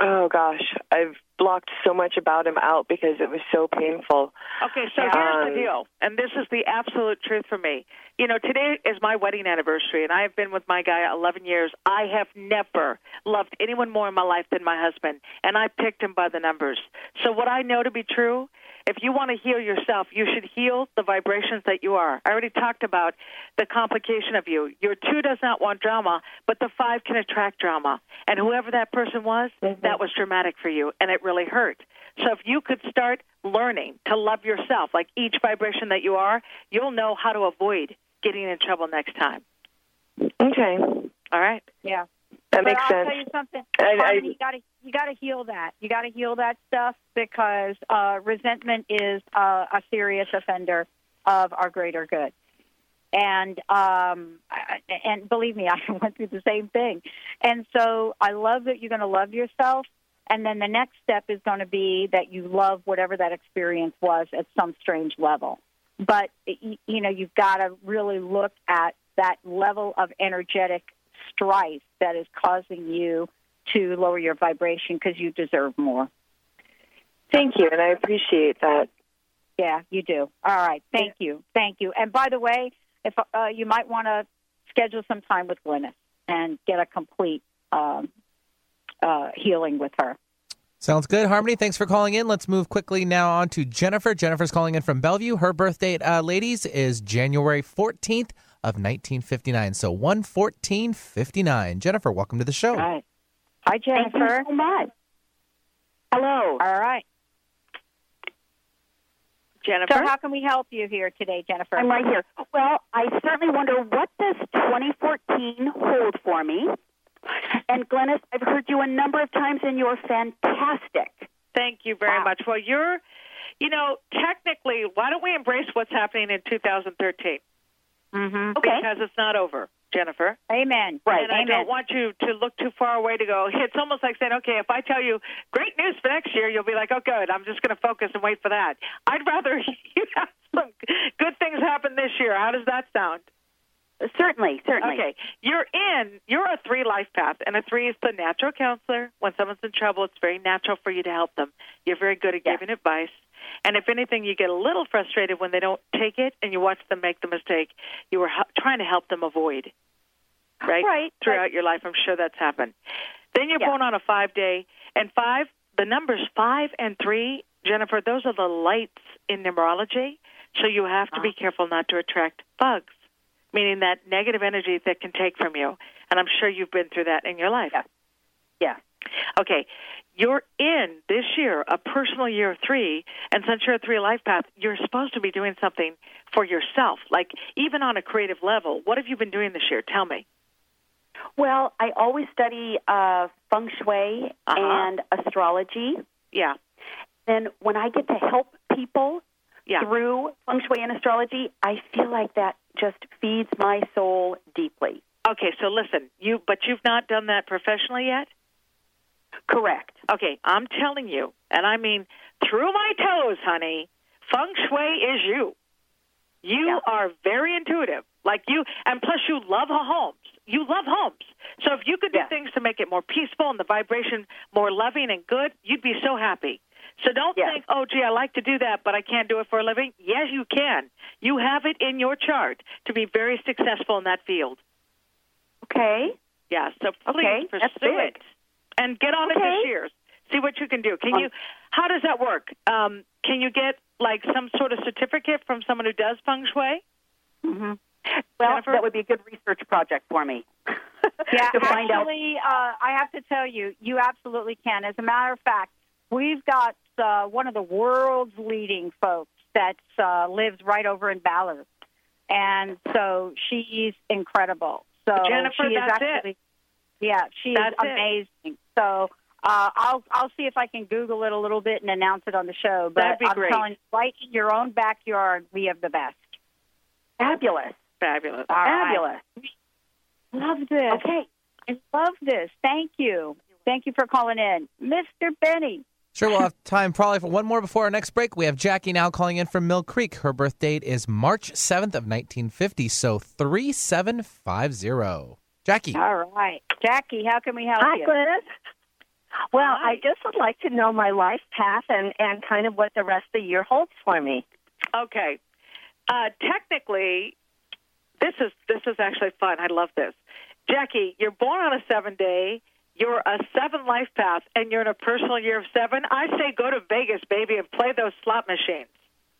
oh gosh, I've blocked so much about him out because it was so painful. Okay, so here's Um, the deal, and this is the absolute truth for me. You know, today is my wedding anniversary, and I have been with my guy 11 years. I have never loved anyone more in my life than my husband, and I picked him by the numbers. So, what I know to be true, if you want to heal yourself, you should heal the vibrations that you are. I already talked about the complication of you. Your two does not want drama, but the five can attract drama. And whoever that person was, mm-hmm. that was dramatic for you, and it really hurt. So if you could start learning to love yourself, like each vibration that you are, you'll know how to avoid getting in trouble next time. Okay. All right. Yeah. That but makes I'll sense. tell you something. I- I- you got to you got to heal that. You got to heal that stuff because uh, resentment is uh, a serious offender of our greater good. And um, I- and believe me, I went through the same thing. And so I love that you're going to love yourself. And then the next step is going to be that you love whatever that experience was at some strange level. But you know, you've got to really look at that level of energetic strife that is causing you to lower your vibration because you deserve more. Thank you, and I appreciate that. Yeah, you do. All right. Thank you. Thank you. And by the way, if uh, you might want to schedule some time with Glynis and get a complete um, uh, healing with her. Sounds good, Harmony. Thanks for calling in. Let's move quickly now on to Jennifer. Jennifer's calling in from Bellevue. Her birth date, uh, ladies, is January 14th of 1959. So 11459. Jennifer, welcome to the show. Hi. Hi, Jennifer. Thank you so much. Hello. All right. Jennifer? So how can we help you here today, Jennifer? I'm right here. Well, I certainly wonder what does 2014 hold for me? And Glynis, I've heard you a number of times, and you're fantastic. Thank you very much. Well, you're, you know, technically, why don't we embrace what's happening in 2013? Mm-hmm. Okay. Because it's not over, Jennifer. Amen. Right. And I don't want you to look too far away to go. It's almost like saying, okay, if I tell you great news for next year, you'll be like, oh, good. I'm just going to focus and wait for that. I'd rather you have some good things happen this year. How does that sound? Certainly, certainly. Okay, you're in. You're a three life path, and a three is the natural counselor. When someone's in trouble, it's very natural for you to help them. You're very good at giving advice, and if anything, you get a little frustrated when they don't take it, and you watch them make the mistake. You were trying to help them avoid, right? Right. Throughout your life, I'm sure that's happened. Then you're born on a five day, and five. The numbers five and three, Jennifer. Those are the lights in numerology. So you have to be ah. careful not to attract bugs meaning that negative energy that can take from you. And I'm sure you've been through that in your life. Yeah. Yeah. Okay. You're in this year a personal year three, and since you're a three life path, you're supposed to be doing something for yourself, like even on a creative level. What have you been doing this year? Tell me. Well, I always study uh, feng shui and astrology. Yeah. And when I get to help people Yeah. through feng shui and astrology, I feel like that just feeds my soul deeply. Okay, so listen, you but you've not done that professionally yet? Correct. Okay, I'm telling you, and I mean through my toes, honey, feng shui is you. You are very intuitive. Like you and plus you love homes. You love homes. So if you could do things to make it more peaceful and the vibration more loving and good, you'd be so happy. So don't think, oh, gee, I like to do that, but I can't do it for a living. Yes, you can. You have it in your chart to be very successful in that field. Okay. Yeah, so please Okay, pursue that's it and get on it this year. See what you can do. Can Um, you? How does that work? Um, can you get like some sort of certificate from someone who does feng shui? Mm-hmm. Well, that would be a good research project for me. Yeah, to find out. actually, uh, I have to tell you, you absolutely can. As a matter of fact, we've got uh, one of the world's leading folks that uh, lives right over in Ballard, and so she's incredible. So Jennifer, she is that's it. actually, yeah, she That's is it. amazing. So. Uh, I'll I'll see if I can Google it a little bit and announce it on the show. But That'd be I'm great. telling you, right in your own backyard, we have the best. Fabulous. Fabulous. All right. Fabulous. Love this. Okay. I love this. Thank you. Thank you for calling in. Mr. Benny, Sure, we'll have time probably for one more before our next break. We have Jackie now calling in from Mill Creek. Her birth date is March 7th of 1950, so 3750. Jackie. All right. Jackie, how can we help Hi, you? Glynis. Well, I just would like to know my life path and, and kind of what the rest of the year holds for me. Okay. Uh, technically, this is this is actually fun. I love this. Jackie, you're born on a seven day. You're a seven life path, and you're in a personal year of seven. I say go to Vegas, baby, and play those slot machines.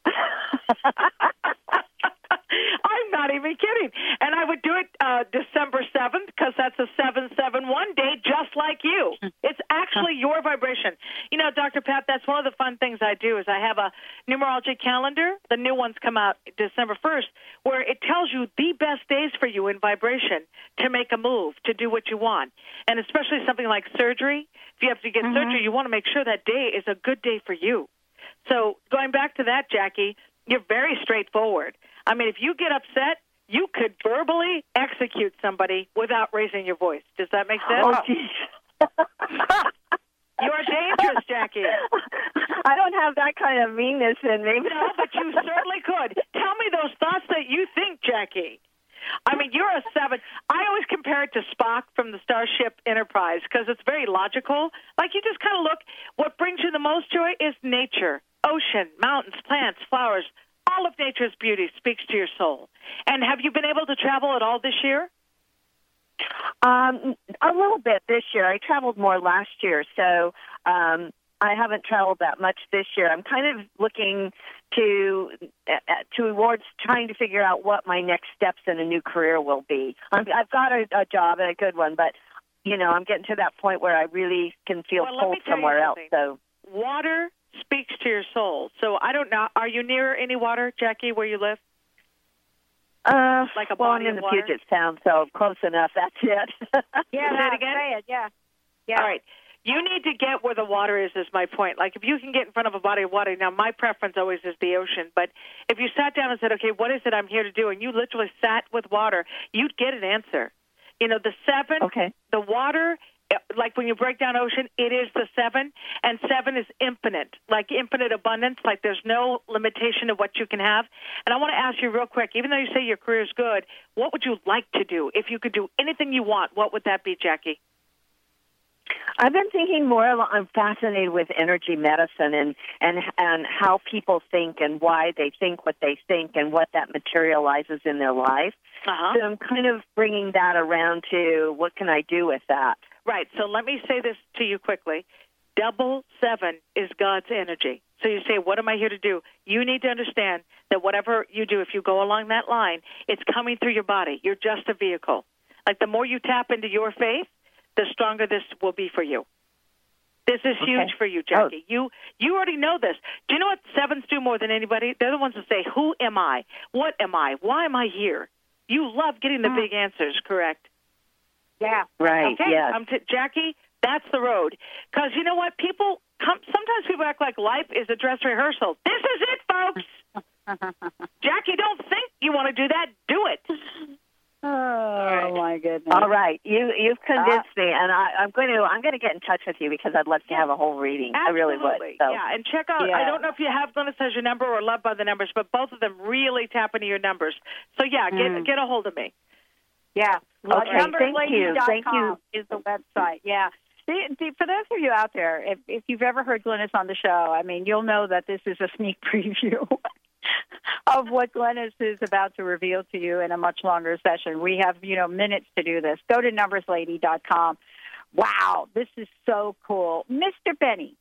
I'm not even kidding. And I would do it uh, December 7th because that's a 771 day, just like you. It's actually your vibration. You know, Dr. Pat, that's one of the fun things I do is I have a numerology calendar. The new ones come out December 1st where it tells you the best days for you in vibration to make a move, to do what you want. And especially something like surgery. If you have to get surgery, you want to make sure that day is a good day for you. So going back to that, Jackie, you're very straightforward. I mean, if you get upset, you could verbally execute somebody without raising your voice. Does that make sense? Oh, jeez. you are dangerous, Jackie. I don't have that kind of meanness in me. No, but you certainly could. Tell me those thoughts that you think, Jackie. I mean, you're a seven. I always compare it to Spock from the Starship Enterprise because it's very logical. Like you just kind of look. What brings you the most joy is nature, ocean, mountains, plants, flowers. All of nature's beauty speaks to your soul. And have you been able to travel at all this year? Um, a little bit this year. I traveled more last year, so um, I haven't traveled that much this year. I'm kind of looking to uh, towards trying to figure out what my next steps in a new career will be. I'm, I've got a, a job and a good one, but you know, I'm getting to that point where I really can feel Well, pulled somewhere else. So Water speaks to your soul. So I don't know. Are you near any water, Jackie, where you live? Uh, like a well, body I'm in of the water? Puget Sound, so close enough. That's it. Yeah, Say it again? say it, yeah. Yeah. All right. You need to get where the water is, is my point. Like, if you can get in front of a body of water, now my preference always is the ocean, but if you sat down and said, okay, what is it I'm here to do, and you literally sat with water, you'd get an answer. You know, the seven, okay. the water, like when you break down ocean, it is the seven, and seven is infinite, like infinite abundance, like there's no limitation of what you can have. And I want to ask you real quick, even though you say your career is good, what would you like to do? If you could do anything you want, what would that be, Jackie? I've been thinking more. I'm fascinated with energy medicine and and and how people think and why they think what they think and what that materializes in their life. Uh-huh. So I'm kind of bringing that around to what can I do with that. Right. So let me say this to you quickly. Double seven is God's energy. So you say, What am I here to do? You need to understand that whatever you do, if you go along that line, it's coming through your body. You're just a vehicle. Like the more you tap into your faith, the stronger this will be for you. This is Okay. huge for you, oh. Jackie. You you already know this. Do you know what sevens do more than anybody? They're the ones that say, "Who am I? What am I? Why am I here?" You love getting the mm. big answers, correct? Yeah. Right. Okay, Yes. um, t- Jackie, that's the road. Because you know what, people come. Sometimes people act like life is a dress rehearsal. This is it, folks. Jackie, don't think you want to do that. Do it. Oh my goodness. All right, you you've convinced me, and I, I'm going to I'm going to get in touch with you because I'd love to have a whole reading. I really would. So. Yeah, and check out. I don't know if you have Glynis as your number or Love by the Numbers, but both of them really tap into your numbers. So yeah, get Mm. get a hold of me. Yeah. Okay, thank you. Thank you. Is the website. Yeah. See, see, for those of you out there, if, if you've ever heard Glynis on the show, I mean, you'll know that this is a sneak preview of what Glynis is about to reveal to you in a much longer session. We have, you know, minutes to do this. Go to numberslady.com. Wow, this is so cool. Mr. Benny,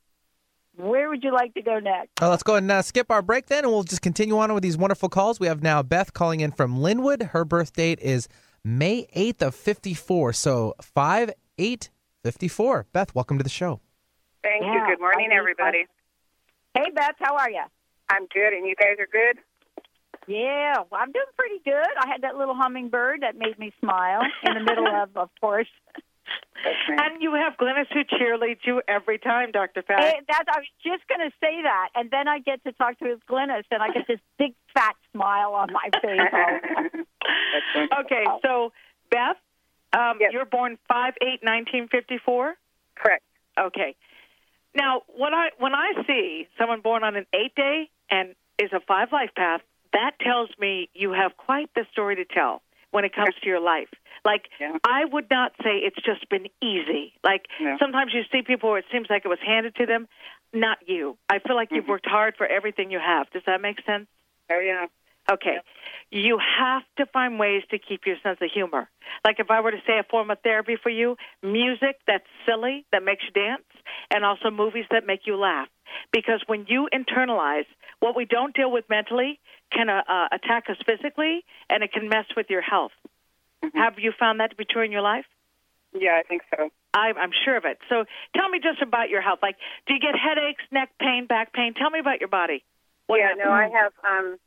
where would you like to go next? Uh, let's go ahead and uh, skip our break then, and we'll just continue on with these wonderful calls. We have now Beth calling in from Lynnwood. Her birth date is May 8th of 54, so 5 8 54. Beth, welcome to the show. Thank Yeah, you. Good morning, I- everybody. Hey, Beth, how are you? I'm good, and you guys are good? Yeah, well, I'm doing pretty good. I had that little hummingbird that made me smile in the middle of, of course. And you have Glynis who cheerleads you every time, Dr. Pat. Hey, that, I was just going to say that, and then I get to talk to Glynis, and I get this big fat smile on my face. okay, so Beth, um, you're born five eight nineteen fifty four. Correct. Okay. Now, when I when I see someone born on an eight day and is a five life path, that tells me you have quite the story to tell when it comes to your life. Like I would not say it's just been easy. Like Yeah. sometimes you see people where it seems like it was handed to them. Not you. I feel like you've mm-hmm. worked hard for everything you have. Does that make sense? Oh yeah. Okay. You have to find ways to keep your sense of humor. Like if I were to say a form of therapy for you, music that's silly, that makes you dance, and also movies that make you laugh. Because when you internalize what we don't deal with mentally can uh, uh, attack us physically, and it can mess with your health. Have you found that to be true in your life? Yeah, I think so. I, I'm sure of it. So tell me just about your health. Like, do you get headaches, neck pain, back pain? Tell me about your body. What yeah, happens? no, I have. Um,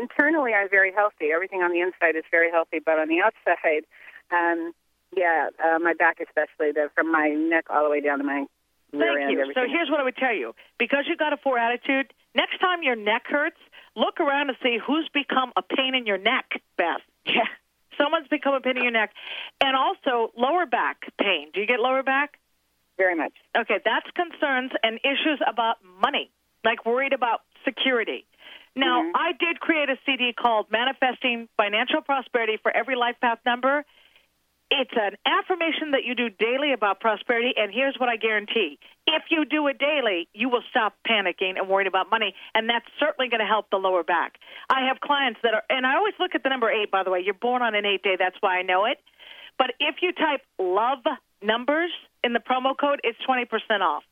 internally, I'm very healthy. Everything on the inside is very healthy, but on the outside, um, yeah, uh, my back especially, the, from my neck all the way down to my rear Thank end. you. So here's what I would tell you. Because you've got a four attitude, next time your neck hurts, look around and see who's become a pain in your neck, Beth. Yeah. Someone's become a pain in your neck. And also lower back pain. Do you get lower back? Very much. Okay, that's concerns and issues about money, like worried about security. Now, Mm-hmm. I did create a CD called Manifesting Financial Prosperity for Every Life Path Number. It's an affirmation that you do daily about prosperity, and here's what I guarantee. If you do it daily, you will stop panicking and worrying about money, and that's certainly going to help the lower back. I have clients that are, and I always look at the number eight, by the way. You're born on an eight day, that's why I know it. But if you type love numbers in the promo code, it's 20% off.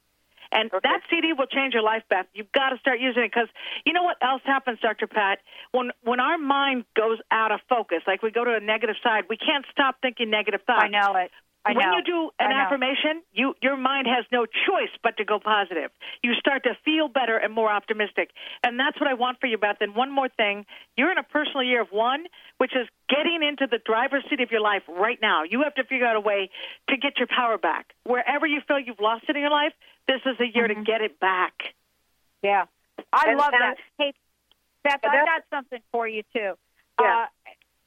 And that CD will change your life, Beth. You've got to start using it because you know what else happens, Dr. Pat? When when our mind goes out of focus, like we go to a negative side, we can't stop thinking negative thoughts. I know it. I when know. you do an affirmation, you your mind has no choice but to go positive. You start to feel better and more optimistic, and that's what I want for you, Beth. And one more thing, you're in a personal year of one, which is getting into the driver's seat of your life right now. You have to figure out a way to get your power back wherever you feel you've lost it in your life. This is a year to get it back. Yeah, I And- love and- that. Hey, Beth, I've got something for you too. Yeah. Uh,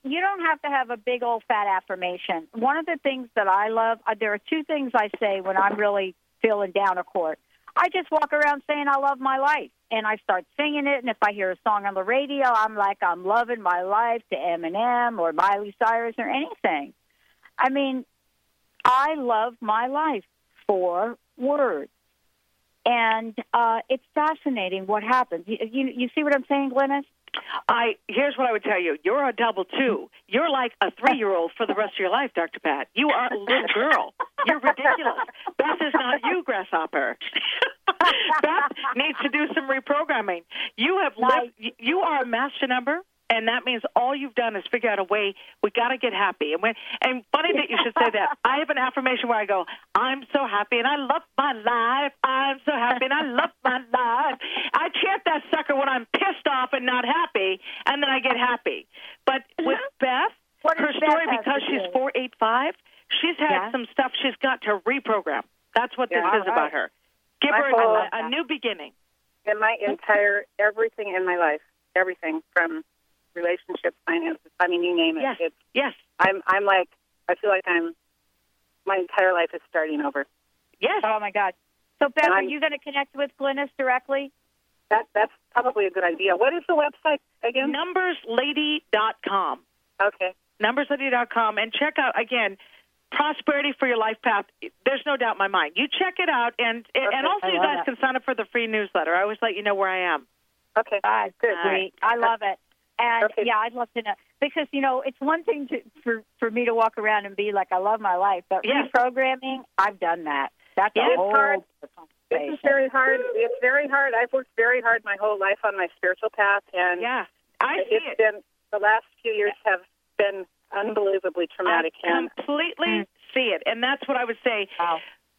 you don't have to have a big old fat affirmation. One of the things that I love, uh, there are two things I say when I'm really feeling down a court. I just walk around saying I love my life, and I start singing it. And if I hear a song on the radio, I'm like I'm loving my life to Eminem or Miley Cyrus or anything. I mean, I love my life. for words. And uh, it's fascinating what happens. You, you, you see what I'm saying, Glynis? I here's what I would tell you: you're a double two. You're like a three-year-old for the rest of your life, Dr. Pat. You are a little girl. You're ridiculous. Beth is not you, grasshopper. Beth needs to do some reprogramming. You have lived. You are a master number. And that means all you've done is figure out a way. We got to get happy. And when, and funny that you should say that. I have an affirmation where I go, "I'm so happy and I love my life. I'm so happy and I love my life." I chant that sucker when I'm pissed off and not happy, and then I get happy. But uh-huh. with Beth, What her does Beth story because she's four eight five, she's had Yeah. some stuff she's got to reprogram. That's what Yeah. this is All about her. Give My her a, a new beginning. And my entire everything in my life, everything from relationships, finances. I mean, you name it. Yes. It's, Yes. I'm. I'm like. I feel like I'm. My entire life is starting over. Yes. Oh my God. So Beth, are you going to connect with Glynis directly? That that's probably a good idea. What is the website again? Numberslady.com. Okay. numberslady.com and check out again prosperity for your life path there's no doubt in my mind you check it out and and also I you guys that. can sign up for the free newsletter i always let you know where i am Okay. Ah, Good. Sweet. I love it. And yeah, I'd love to know because you know it's one thing to for for me to walk around and be like I love my life, but Yes. reprogramming, I've done that. That's Yeah, a it's whole hard. This is very hard. It's very hard. I've worked very hard my whole life on my spiritual path, and yeah i see it's it been the last few years have been unbelievably traumatic. i and completely mm. see it and that's what i would say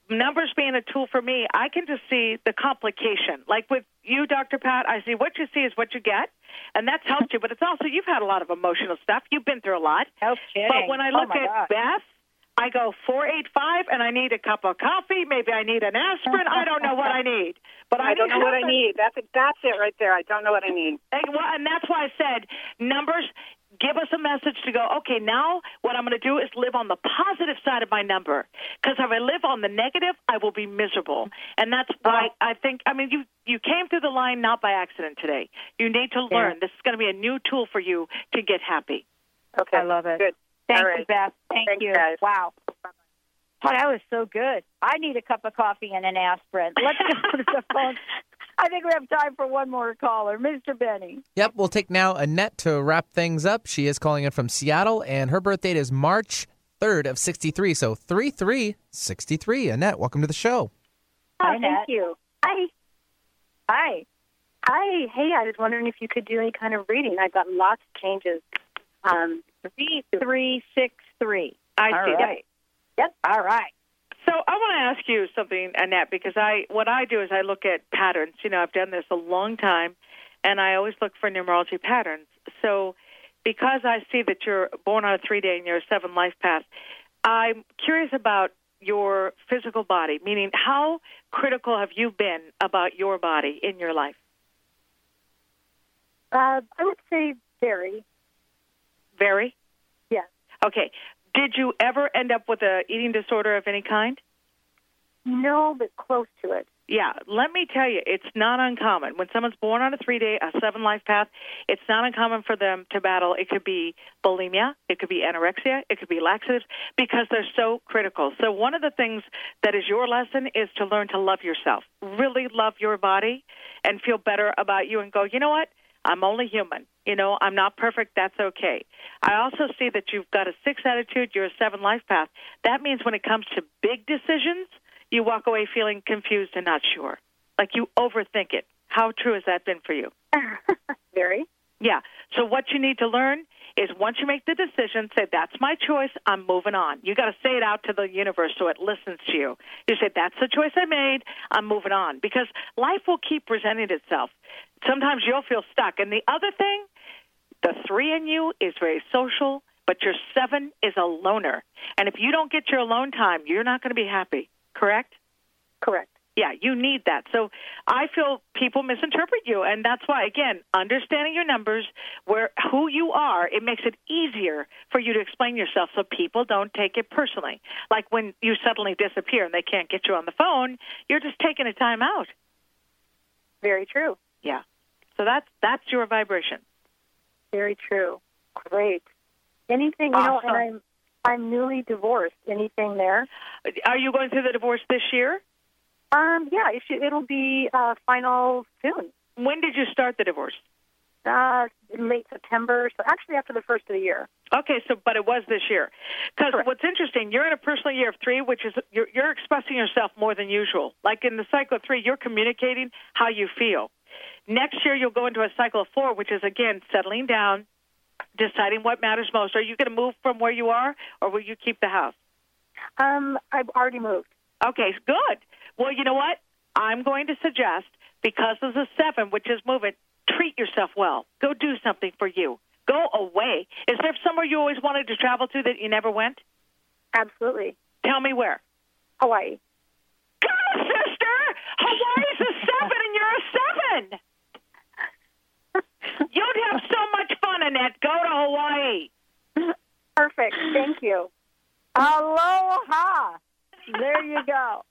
numbers being a tool for me i can just see the complication like with you dr pat i see what you see is what you get and that's helped you but it's also you've had a lot of emotional stuff you've been through a lot No kidding. But when I Oh, look my at God. Beth, I go four eight five, and I need a cup of coffee. Maybe I need an aspirin. I don't know what I need, but I, I don't know what I need. That's it. That's it right there. I don't know what I need. And, well, and that's why I said numbers. Give us a message to go, okay, now what I'm going to do is live on the positive side of my number. Because if I live on the negative, I will be miserable. And that's why I think, I mean, you, you came through the line not by accident today. You need to Yeah. learn. This is going to be a new tool for you to get happy. Okay. I love it. Good. Thank All you. Beth. Thank Thanks, you. guys. Wow. Oh, that was so good. I need a cup of coffee and an aspirin. Let's go to the phone. I think we have time for one more caller, Mr. Benny. Yep, we'll take now Annette to wrap things up. She is calling in from Seattle, and her birth date is March 3rd of 63. So 3363. Annette, welcome to the show. Hi, Oh, Annette. thank you. Hi. Hi. Hi. Hey, I was wondering if you could do any kind of reading. I've got lots of changes. Um, three, three, six, three. I All see. right. Yep. All right. So I want to ask you something, Annette, because I what I do is I look at patterns. You know, I've done this a long time, and I always look for numerology patterns. So because I see that you're born on a three day and you're a seven life path, I'm curious about your physical body. Meaning, how critical have you been about your body in your life? uh, I would say very. Very. Yes. Okay. Did you ever end up with a eating disorder of any kind? No, but close to it. Yeah, let me tell you, it's not uncommon. When someone's born on a three day, a seven life path, it's not uncommon for them to battle. It could be bulimia, it could be anorexia, it could be laxatives, because they're so critical. So, one of the things that is your lesson is to learn to love yourself, really love your body, and feel better about you, and go, you know what? I'm only human. You know, I'm not perfect. That's okay. I also see that you've got a six attitude. You're a seven life path. That means when it comes to big decisions, you walk away feeling confused and not sure. Like you overthink it. How true has that been for you? Very. Yeah. So what you need to learn is once you make the decision, say that's my choice. I'm moving on. You got to say it out to the universe so it listens to you. You say that's the choice I made. I'm moving on because life will keep presenting itself. Sometimes you'll feel stuck. And the other thing, the three in you is very social, but your seven is a loner. And if you don't get your alone time, you're not going to be happy. Correct? Correct. Yeah, you need that. So I feel people misinterpret you, and that's why, again, understanding your numbers, where who you are, it makes it easier for you to explain yourself, so people don't take it personally. Like when you suddenly disappear and they can't get you on the phone, you're just taking a time out. Very true. Yeah. So that's that's your vibration. Very true. Great. Anything, you know, and I'm I'm newly divorced. Anything there? Are you going through the divorce this year? Um, yeah, it should, it'll be uh, final soon. When did you start the divorce? Uh, late September. So actually, after the first of the year. Okay, so but it was this year. Because what's interesting, you're in a personal year of three, which is you're, you're expressing yourself more than usual. Like in the cycle of three, you're communicating how you feel. Next year, you'll go into a cycle of four, which is again settling down, deciding what matters most. Are you going to move from where you are, or will you keep the house? Um, I've already moved. Okay, good. Well, you know what? I'm going to suggest because of the seven, which is moving, treat yourself well. Go do something for you. Go away. Is there somewhere you always wanted to travel to that you never went? Absolutely. Tell me where. Hawaii. Come on, sister. Hawaii's a seven, and you're a seven. You'd have so much fun, Annette. Go to Hawaii. Perfect. Thank you. Aloha. There you go.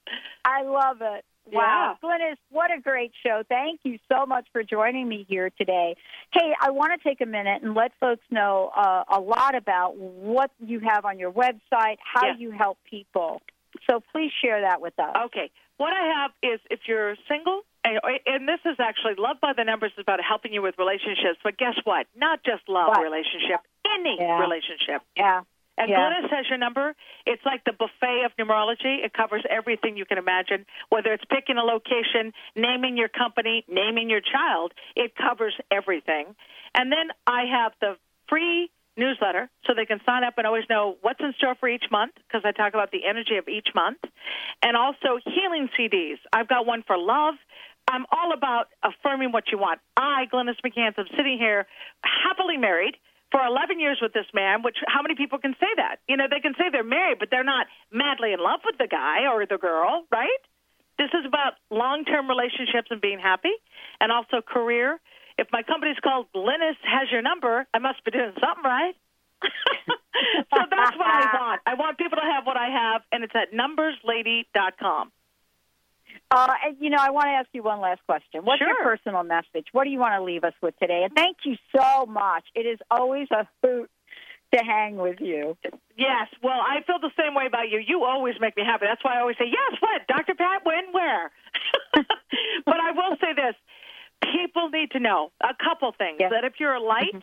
I love it. Wow. Glynis, what a great show. Thank you so much for joining me here today. Hey, I want to take a minute and let folks know uh, a lot about what you have on your website, how Yeah. you help people. So please share that with us. Okay. What I have is if you're single, and, and this is actually Love by the Numbers is about helping you with relationships, but guess what? Not just love What? relationship, any Yeah. relationship. Yeah. And Yeah. Glynis has your number. It's like the buffet of numerology. It covers everything you can imagine, whether it's picking a location, naming your company, naming your child. It covers everything. And then I have the free newsletter so they can sign up and always know what's in store for each month because I talk about the energy of each month. And also healing CDs. I've got one for love. I'm all about affirming what you want. I, Glynis McCants, am sitting here happily married for 11 years with this man, which how many people can say that? You know, they can say they're married, but they're not madly in love with the guy or the girl, right? This is about long term relationships and being happy, and also career. if my company's called Glynis has your number, I must be doing something right. so that's what I want. I want people to have what I have, and it's at numberslady.com. Uh, and, you know, I want to ask you one last question. What's Sure. your personal message? What do you want to leave us with today? And thank you so much. It is always a hoot to hang with you. Yes, well, I feel the same way about you. You always make me happy. That's why I always say, yes, what? Dr. Pat, when, where? but I will say this people need to know a couple things that if you're a light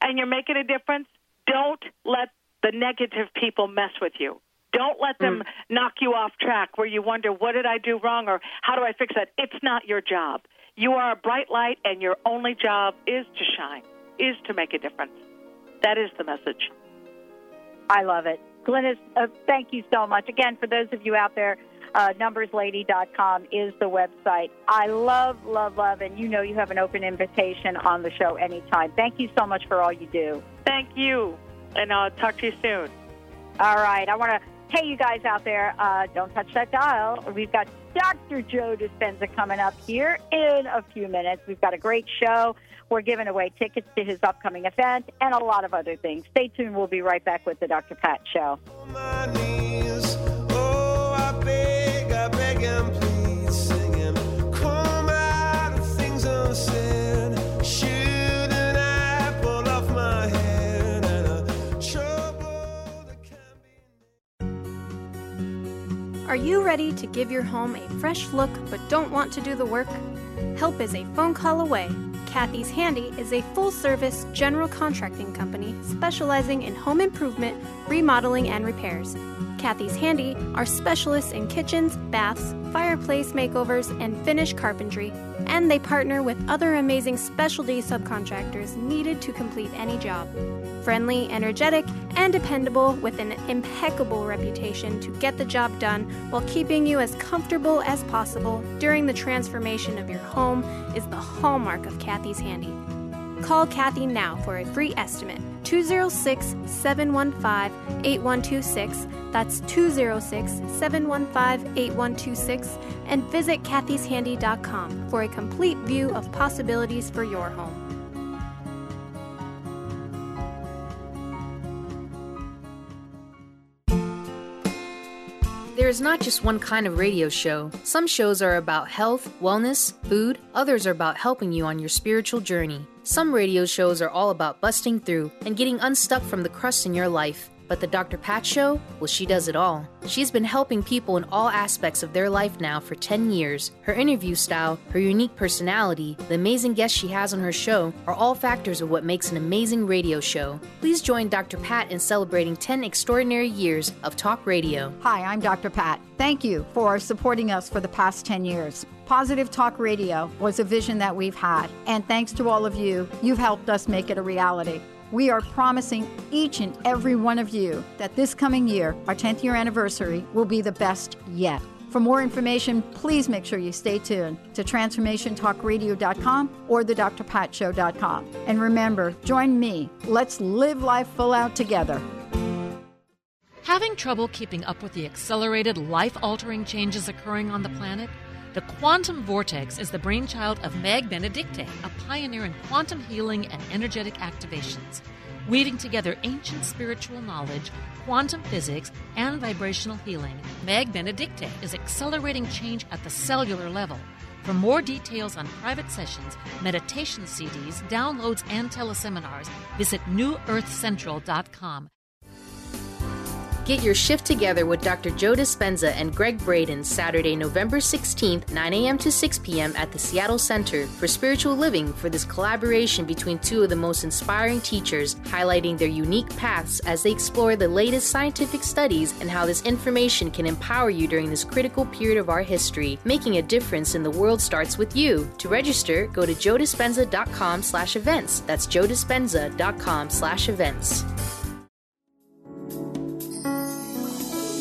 and you're making a difference, don't let the negative people mess with you. Don't let them knock you off track where you wonder, what did I do wrong or how do I fix that? It's not your job. You are a bright light, and your only job is to shine, is to make a difference. That is the message. I love it. Glynis, uh, thank you so much. Again, for those of you out there, uh, numberslady.com is the website. I love, love, love, and you know you have an open invitation on the show anytime. Thank you so much for all you do. Thank you, and I'll talk to you soon. All right. I want to, hey, you guys out there, uh, don't touch that dial. We've got Dr. Joe Dispenza coming up here in a few minutes. We've got a great show. We're giving away tickets to his upcoming event and a lot of other things. Stay tuned. We'll be right back with the Dr. Pat Show. You ready to give your home a fresh look but don't want to do the work? Help is a phone call away. Kathy's Handy is a full service general contracting company specializing in home improvement, remodeling, and repairs. Kathy's Handy are specialists in kitchens, baths, fireplace makeovers, and finish carpentry, and they partner with other amazing specialty subcontractors needed to complete any job. Friendly, energetic, and dependable with an impeccable reputation to get the job done while keeping you as comfortable as possible during the transformation of your home is the hallmark of Kathy's Handy. Call Kathy now for a free estimate 206 715 8126. That's 206 715 8126. And visit kathyshandy.com for a complete view of possibilities for your home. There is not just one kind of radio show. Some shows are about health, wellness, food, others are about helping you on your spiritual journey. Some radio shows are all about busting through and getting unstuck from the crust in your life. But the Dr. Pat Show? Well, she does it all. She's been helping people in all aspects of their life now for 10 years. Her interview style, her unique personality, the amazing guests she has on her show are all factors of what makes an amazing radio show. Please join Dr. Pat in celebrating 10 extraordinary years of talk radio. Hi, I'm Dr. Pat. Thank you for supporting us for the past 10 years. Positive Talk Radio was a vision that we've had, and thanks to all of you, you've helped us make it a reality. We are promising each and every one of you that this coming year, our 10th year anniversary, will be the best yet. For more information, please make sure you stay tuned to transformationtalkradio.com or thedrpatshow.com. And remember, join me. Let's live life full out together. Having trouble keeping up with the accelerated, life altering changes occurring on the planet? The quantum vortex is the brainchild of Meg Benedicte, a pioneer in quantum healing and energetic activations. Weaving together ancient spiritual knowledge, quantum physics, and vibrational healing, Meg Benedicte is accelerating change at the cellular level. For more details on private sessions, meditation CDs, downloads, and teleseminars, visit newearthcentral.com. Get your shift together with Dr. Joe Dispenza and Gregg Braden Saturday, November 16th, 9 a.m. to 6 p.m. at the Seattle Center for Spiritual Living for this collaboration between two of the most inspiring teachers, highlighting their unique paths as they explore the latest scientific studies and how this information can empower you during this critical period of our history. Making a difference in the world starts with you. To register, go to joedispenza.com slash events. That's joedispenza.com slash events.